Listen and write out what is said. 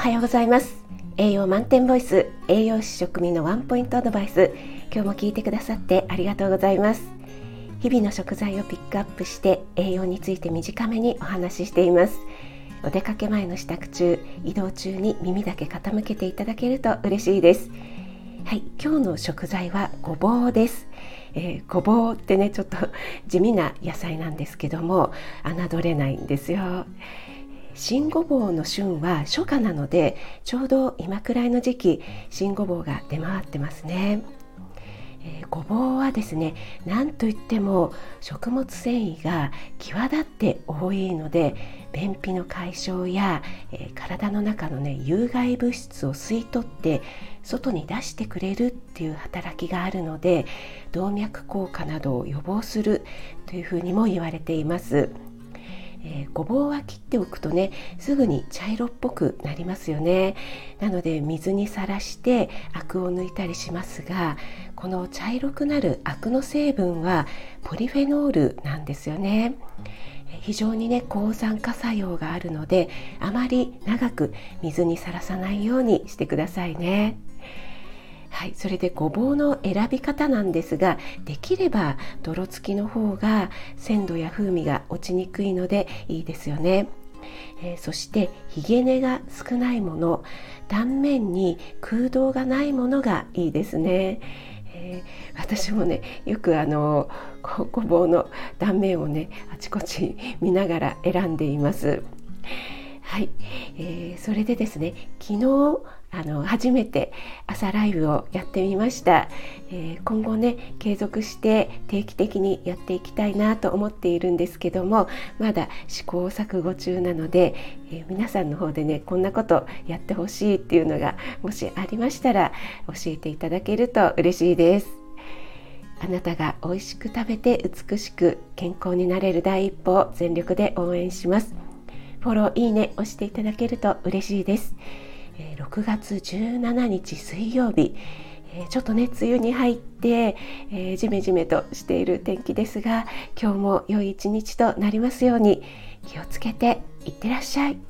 おはようございます。栄養満点ボイス栄養士食味のワンポイントアドバイス。今日も聞いてくださってありがとうございます。日々の食材をピックアップして栄養について短めにお話ししています。お出かけ前の支度中移動中に耳だけ傾けていただけると嬉しいです。はい今日の食材はごぼうです。えー、ごぼうってねちょっと地味な野菜なんですけども侮れないんですよ。新ごぼうの旬は初夏なのでちょうど今くらいの時期新ごぼうが出回ってますね、えー、ごぼうはですね何といっても食物繊維が際立って多いので便秘の解消や、えー、体の中のね有害物質を吸い取って外に出してくれるっていう働きがあるので動脈硬化などを予防するというふうにも言われています。えー、ごぼうは切っておくとねすぐに茶色っぽくなりますよねなので水にさらしてアクを抜いたりしますがこの茶色くなるアクの成分はポリフェノールなんですよね非常にね抗酸化作用があるのであまり長く水にさらさないようにしてくださいね。はい、それでごぼうの選び方なんですができれば泥付きの方が鮮度や風味が落ちにくいのでいいですよね。えー、そしてひげ根が少ないもの断面に空洞がないものがいいですね。えー、私もねよくあのごぼうの断面をねあちこち見ながら選んでいます。はい、えー、それでですね昨日あの初めて朝ライブをやってみました、えー、今後ね継続して定期的にやっていきたいなと思っているんですけどもまだ試行錯誤中なので、えー、皆さんの方でねこんなことやってほしいっていうのがもしありましたら教えていただけると嬉しいです。あなたが美味しく食べて美しく健康になれる第一歩を全力で応援します。フォローいいね押していただけると嬉しいです。6月17日水曜日ちょっとね梅雨に入って、えー、ジメジメとしている天気ですが今日も良い一日となりますように気をつけていってらっしゃい。